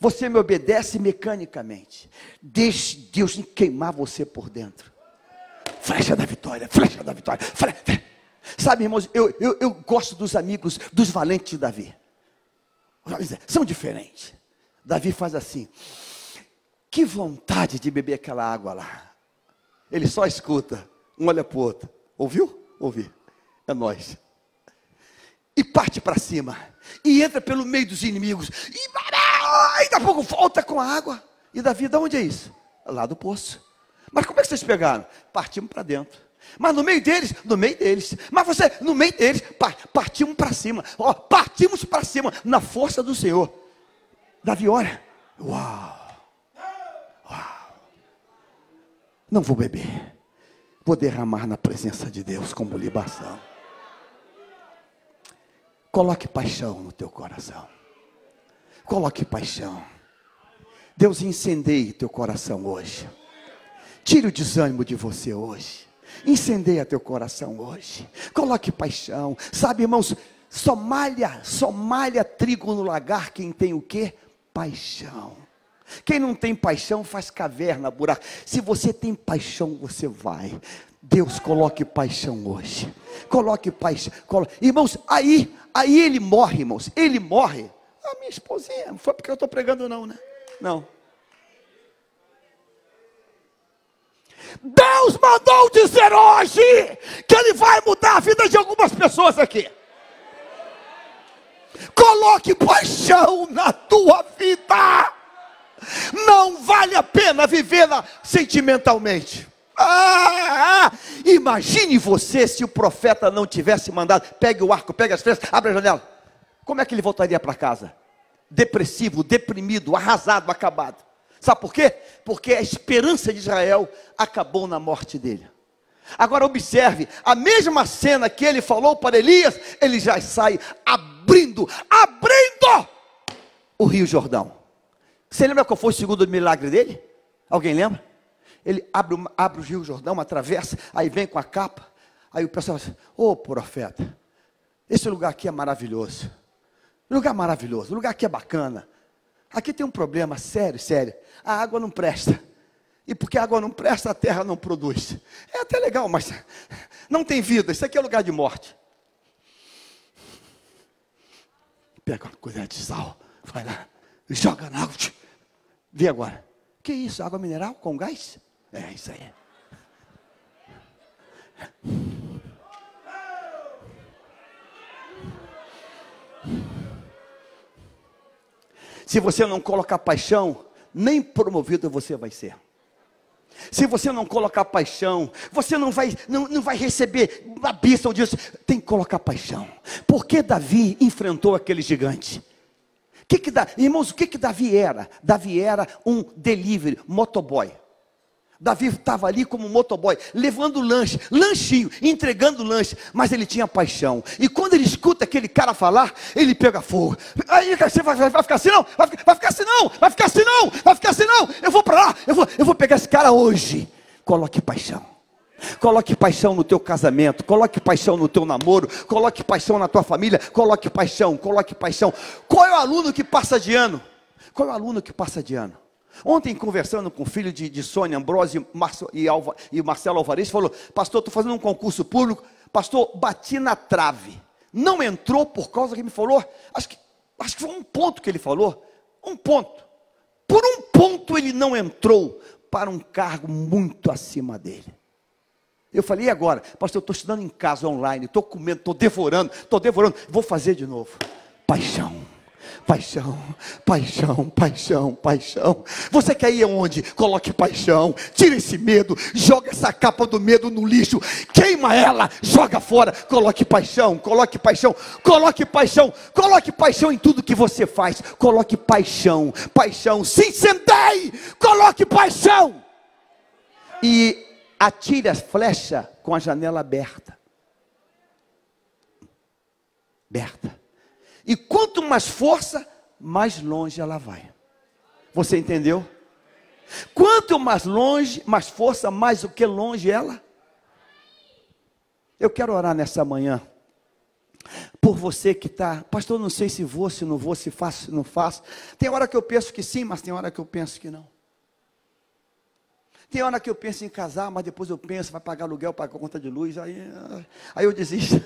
Você me obedece mecanicamente. Deixe Deus queimar você por dentro. Flecha da vitória, flecha da vitória. Flecha. Sabe, irmãos, eu, eu, eu gosto dos amigos, dos valentes de Davi. São diferentes. Davi faz assim. Que vontade de beber aquela água lá. Ele só escuta, um olha para o outro. Ouviu? Ouvi. É nós. E parte para cima. E entra pelo meio dos inimigos. E, daqui a pouco volta com a água. E Davi, de onde é isso? Lá do poço. Mas como é que vocês pegaram? Partimos para dentro. Mas no meio deles, no meio deles. Mas você, no meio deles, partimos para cima. Ó, partimos para cima, na força do Senhor. Davi, olha. Uau. Uau. Não vou beber vou derramar na presença de Deus como libação. Coloque paixão no teu coração. Coloque paixão. Deus incendeie teu coração hoje. Tire o desânimo de você hoje. Incendeia teu coração hoje. Coloque paixão. Sabe, irmãos, só malha, só malha trigo no lagar quem tem o que? Paixão. Quem não tem paixão faz caverna, buraco. Se você tem paixão, você vai. Deus coloque paixão hoje. Coloque paixão. Coloque. Irmãos, aí, aí ele morre, irmãos. Ele morre. A minha esposinha, não foi porque eu estou pregando, não, né? Não. Deus mandou dizer hoje que Ele vai mudar a vida de algumas pessoas aqui. Coloque paixão na tua vida. Não vale a pena vivê-la sentimentalmente. Ah, imagine você se o profeta não tivesse mandado, pegue o arco, pegue as flechas, abre a janela. Como é que ele voltaria para casa? Depressivo, deprimido, arrasado, acabado. Sabe por quê? Porque a esperança de Israel acabou na morte dele. Agora observe, a mesma cena que ele falou para Elias, ele já sai abrindo, abrindo o Rio Jordão. Você lembra qual foi o segundo milagre dele? Alguém lembra? Ele abre, abre o Rio Jordão, atravessa, aí vem com a capa. Aí o pessoal fala assim: Ô oh, profeta, esse lugar aqui é maravilhoso. Lugar maravilhoso, lugar aqui é bacana. Aqui tem um problema sério, sério. A água não presta. E porque a água não presta, a terra não produz. É até legal, mas não tem vida. Isso aqui é lugar de morte. Pega uma colher de sal, vai lá, joga na água. Vê agora. Que isso? Água mineral com gás? É isso aí. Se você não colocar paixão, nem promovido você vai ser. Se você não colocar paixão, você não vai, não, não vai receber a bênção disso. Tem que colocar paixão. Porque Davi enfrentou aquele gigante? Que que da, irmãos, o que, que Davi era? Davi era um delivery, motoboy. Davi estava ali como motoboy, levando lanche, lanchinho, entregando lanche, mas ele tinha paixão. E quando ele escuta aquele cara falar, ele pega fogo. Aí você vai, vai, vai ficar assim não? Vai, vai, ficar assim não? Vai ficar assim não? Vai ficar assim não? Eu vou para lá, eu vou, eu vou pegar esse cara hoje. Coloque paixão. Coloque paixão no teu casamento, coloque paixão no teu namoro, coloque paixão na tua família, coloque paixão, coloque paixão. Qual é o aluno que passa de ano? Qual é o aluno que passa de ano? Ontem, conversando com o filho de, de Sônia Ambrosio e, Alva, e Marcelo Alvarez, falou: Pastor, estou fazendo um concurso público. Pastor, bati na trave. Não entrou por causa que me falou. Acho que, acho que foi um ponto que ele falou. Um ponto. Por um ponto ele não entrou para um cargo muito acima dele. Eu falei, e agora? Pastor, eu estou estudando em casa online, estou comendo, estou devorando, estou devorando. Vou fazer de novo. Paixão paixão, paixão, paixão, paixão. Você quer ir aonde? Coloque paixão, tira esse medo, joga essa capa do medo no lixo, queima ela, joga fora. Coloque paixão, coloque paixão, coloque paixão, coloque paixão em tudo que você faz. Coloque paixão, paixão, se incendeie, coloque paixão. E atire as flechas com a janela aberta. Aberta. E quanto mais força, mais longe ela vai. Você entendeu? Quanto mais longe, mais força, mais o que longe ela. Eu quero orar nessa manhã por você que está, pastor, não sei se vou, se não vou, se faço, se não faço. Tem hora que eu penso que sim, mas tem hora que eu penso que não. Tem hora que eu penso em casar, mas depois eu penso, vai pagar aluguel, pagar conta de luz, aí, aí eu desisto.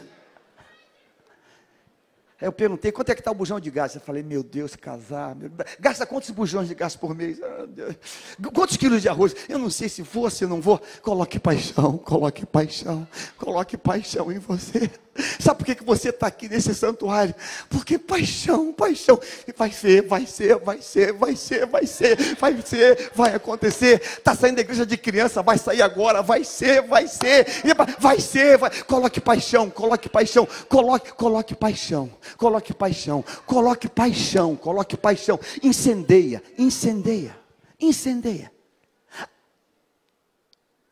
Aí eu perguntei, quanto é que está o bujão de gás? Eu falei, meu Deus, casar, meu... gasta quantos bujões de gás por mês? Ah, quantos quilos de arroz? Eu não sei se vou, se não vou. Coloque paixão, coloque paixão, coloque paixão em você. Sabe por que, que você está aqui nesse santuário? Porque paixão, paixão. Vai ser, vai ser, vai ser, vai ser, vai ser, vai ser, vai acontecer. Está saindo da igreja de criança, vai sair agora, vai ser, vai ser, vai ser, vai. Coloque paixão, coloque paixão, coloque, coloque paixão, coloque paixão, coloque paixão, coloque paixão. Incendeia, incendeia, incendeia.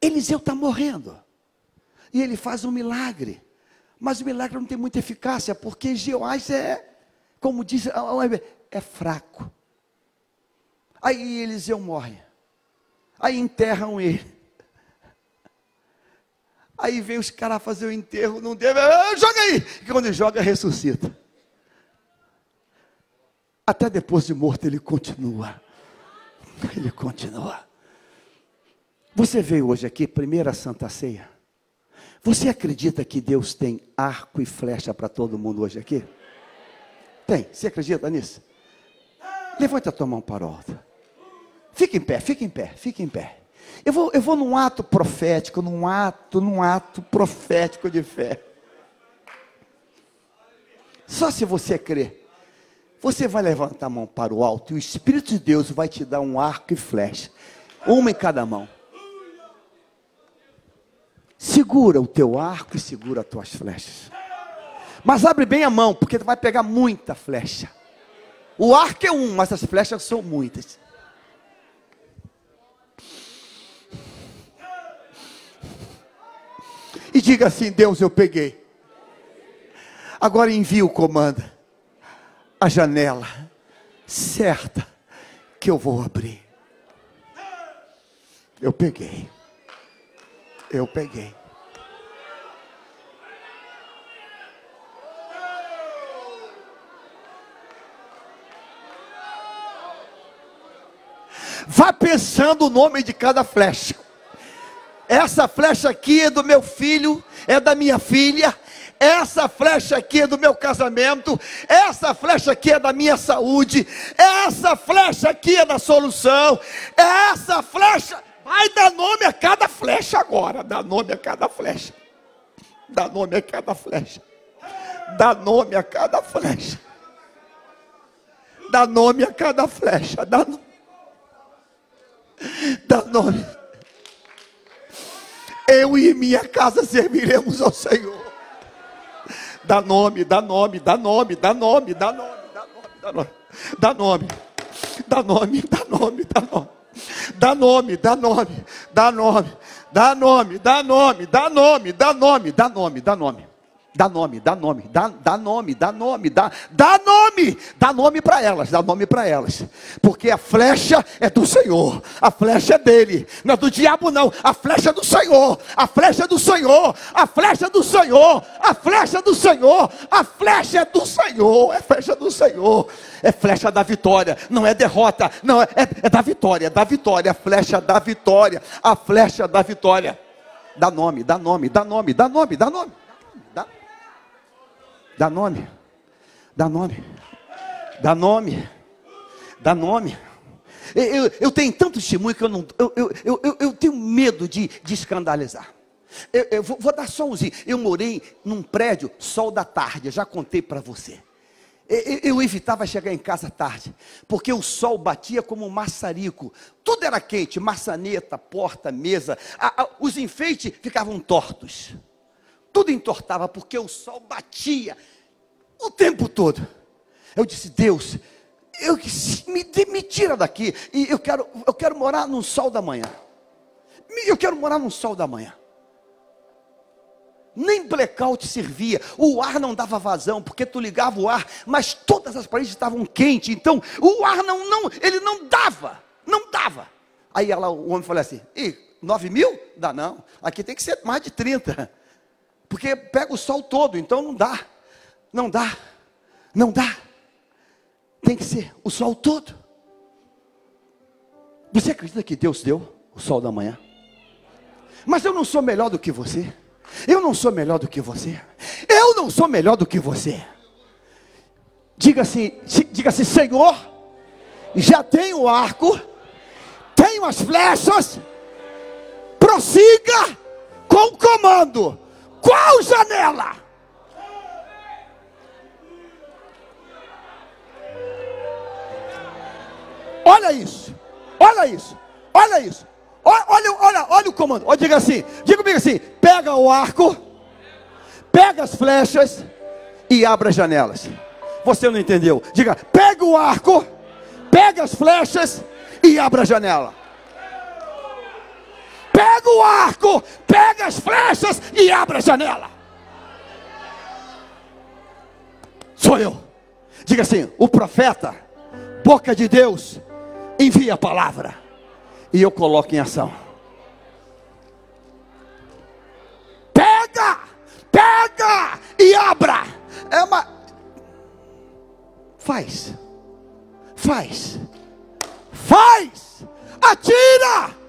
Eliseu está morrendo. E ele faz um milagre. Mas o milagre não tem muita eficácia, porque Jeoás é, como diz, é fraco. Aí Eliseu morre. Aí enterram ele. Aí vem os caras fazer o enterro, não deve, ah, joga aí. E quando joga, ressuscita. Até depois de morto, ele continua. Ele continua. Você veio hoje aqui, primeira Santa Ceia. Você acredita que Deus tem arco e flecha para todo mundo hoje aqui? Tem. Você acredita nisso? Levanta a tua mão para o alto. Fica em pé, fica em pé, fica em pé. Eu vou, eu vou num ato profético, num ato, num ato profético de fé. Só se você crer. Você vai levantar a mão para o alto e o Espírito de Deus vai te dar um arco e flecha. Uma em cada mão. Segura o teu arco e segura as tuas flechas. Mas abre bem a mão, porque tu vai pegar muita flecha. O arco é um, mas as flechas são muitas. E diga assim: Deus, eu peguei. Agora envia o comando. A janela certa que eu vou abrir. Eu peguei. Eu peguei. Vá pensando o nome de cada flecha. Essa flecha aqui é do meu filho, é da minha filha. Essa flecha aqui é do meu casamento. Essa flecha aqui é da minha saúde. Essa flecha aqui é da solução. Essa flecha. Ai, dá nome a cada flecha agora. Dá nome a cada flecha. Dá nome a cada flecha. Dá nome a cada flecha. Dá nome a cada flecha. Dá, no... Dá nome. Eu e minha casa serviremos ao Senhor. Dá nome, dá nome, dá nome, dá nome, dá nome, dá nome, dá nome. Dá nome, dá nome, dá nome. Dá nome. Dá nome, dá nome, dá nome, dá nome, dá nome, dá nome, dá nome, dá nome, dá nome. Nome, dá nome, dá, dá nome, dá nome, dá, dá nome, dá nome para elas, dá nome para elas. Porque a flecha é do Senhor, a flecha é dele, não é do diabo não, a flecha é do Senhor, a flecha é do Senhor, a flecha é do Senhor, a flecha é do Senhor, a flecha é do Senhor, é flecha do Senhor, é flecha da vitória, não é derrota, não é, é, é da vitória, é da vitória, a flecha da vitória, a flecha da vitória. Dá nome, dá nome, dá nome, dá nome, dá nome. Dá nome. Dá nome. Dá nome. Dá nome. Eu, eu, eu tenho tanto testemunho que eu não. Eu, eu, eu, eu tenho medo de, de escandalizar. Eu, eu vou, vou, dar só umzinho. Eu morei num prédio, sol da tarde, eu já contei para você. Eu, eu, evitava chegar em casa tarde, porque o sol batia como um maçarico. Tudo era quente, maçaneta, porta, mesa. A, a, os enfeites ficavam tortos tudo entortava, porque o sol batia o tempo todo. Eu disse, Deus, eu, me, me tira daqui, e eu quero, eu quero morar no sol da manhã. Eu quero morar no sol da manhã. Nem blackout servia, o ar não dava vazão, porque tu ligava o ar, mas todas as paredes estavam quentes, então o ar não, não, ele não dava, não dava. Aí ela, o homem falou assim: e 9 mil? Dá não, aqui tem que ser mais de 30. Porque pega o sol todo, então não dá. Não dá. Não dá. Tem que ser o sol todo. Você acredita que Deus deu o sol da manhã? Mas eu não sou melhor do que você. Eu não sou melhor do que você. Eu não sou melhor do que você. Diga assim, diga assim, Senhor, já tenho o arco, tenho as flechas, prossiga com o comando qual janela? Olha isso, olha isso, olha isso. Olha, olha, olha, olha o comando. Olha, diga assim, diga comigo assim: pega o arco, pega as flechas e abra as janelas. Você não entendeu? Diga: pega o arco, pega as flechas e abra a janela pega o arco, pega as flechas e abre a janela. Sou eu. Diga assim: o profeta, boca de Deus, envia a palavra e eu coloco em ação. Pega, pega e abra. É uma. Faz, faz, faz, atira.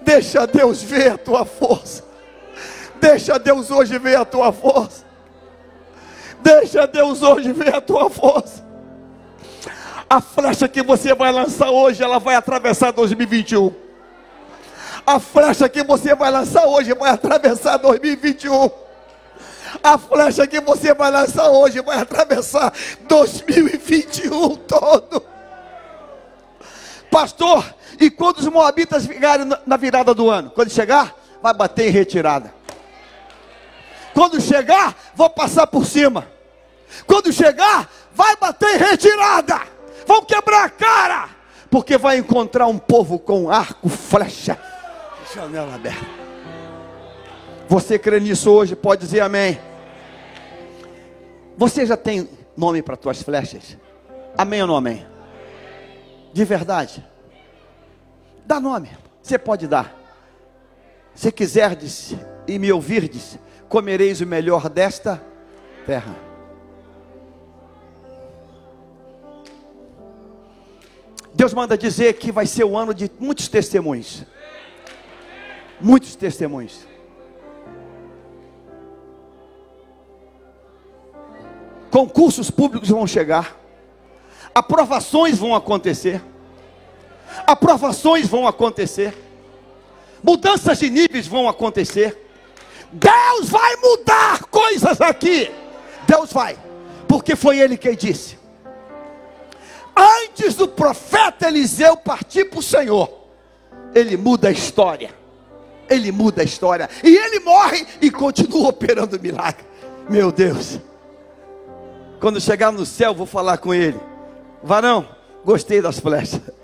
Deixa Deus ver a tua força. Deixa Deus hoje ver a tua força. Deixa Deus hoje ver a tua força. A flecha que você vai lançar hoje, ela vai atravessar 2021. A flecha que você vai lançar hoje vai atravessar 2021. A flecha que você vai lançar hoje vai atravessar 2021 todo. Pastor, e quando os moabitas ficarem na virada do ano? Quando chegar, vai bater em retirada. Quando chegar, vou passar por cima. Quando chegar, vai bater em retirada. Vão quebrar a cara. Porque vai encontrar um povo com arco, flecha, janela aberta. Você crê nisso hoje? Pode dizer amém. Você já tem nome para tuas flechas? Amém ou não amém? De verdade. Dá nome, você pode dar. Se quiserdes e me ouvirdes, comereis o melhor desta terra. Deus manda dizer que vai ser o ano de muitos testemunhos. Muitos testemunhos. Concursos públicos vão chegar. Aprovações vão acontecer aprovações vão acontecer, mudanças de níveis vão acontecer. Deus vai mudar coisas aqui. Deus vai, porque foi Ele quem disse. Antes do profeta Eliseu partir para o Senhor, ele muda a história. Ele muda a história. E ele morre e continua operando milagre. Meu Deus. Quando chegar no céu, vou falar com ele. Varão, gostei das flechas.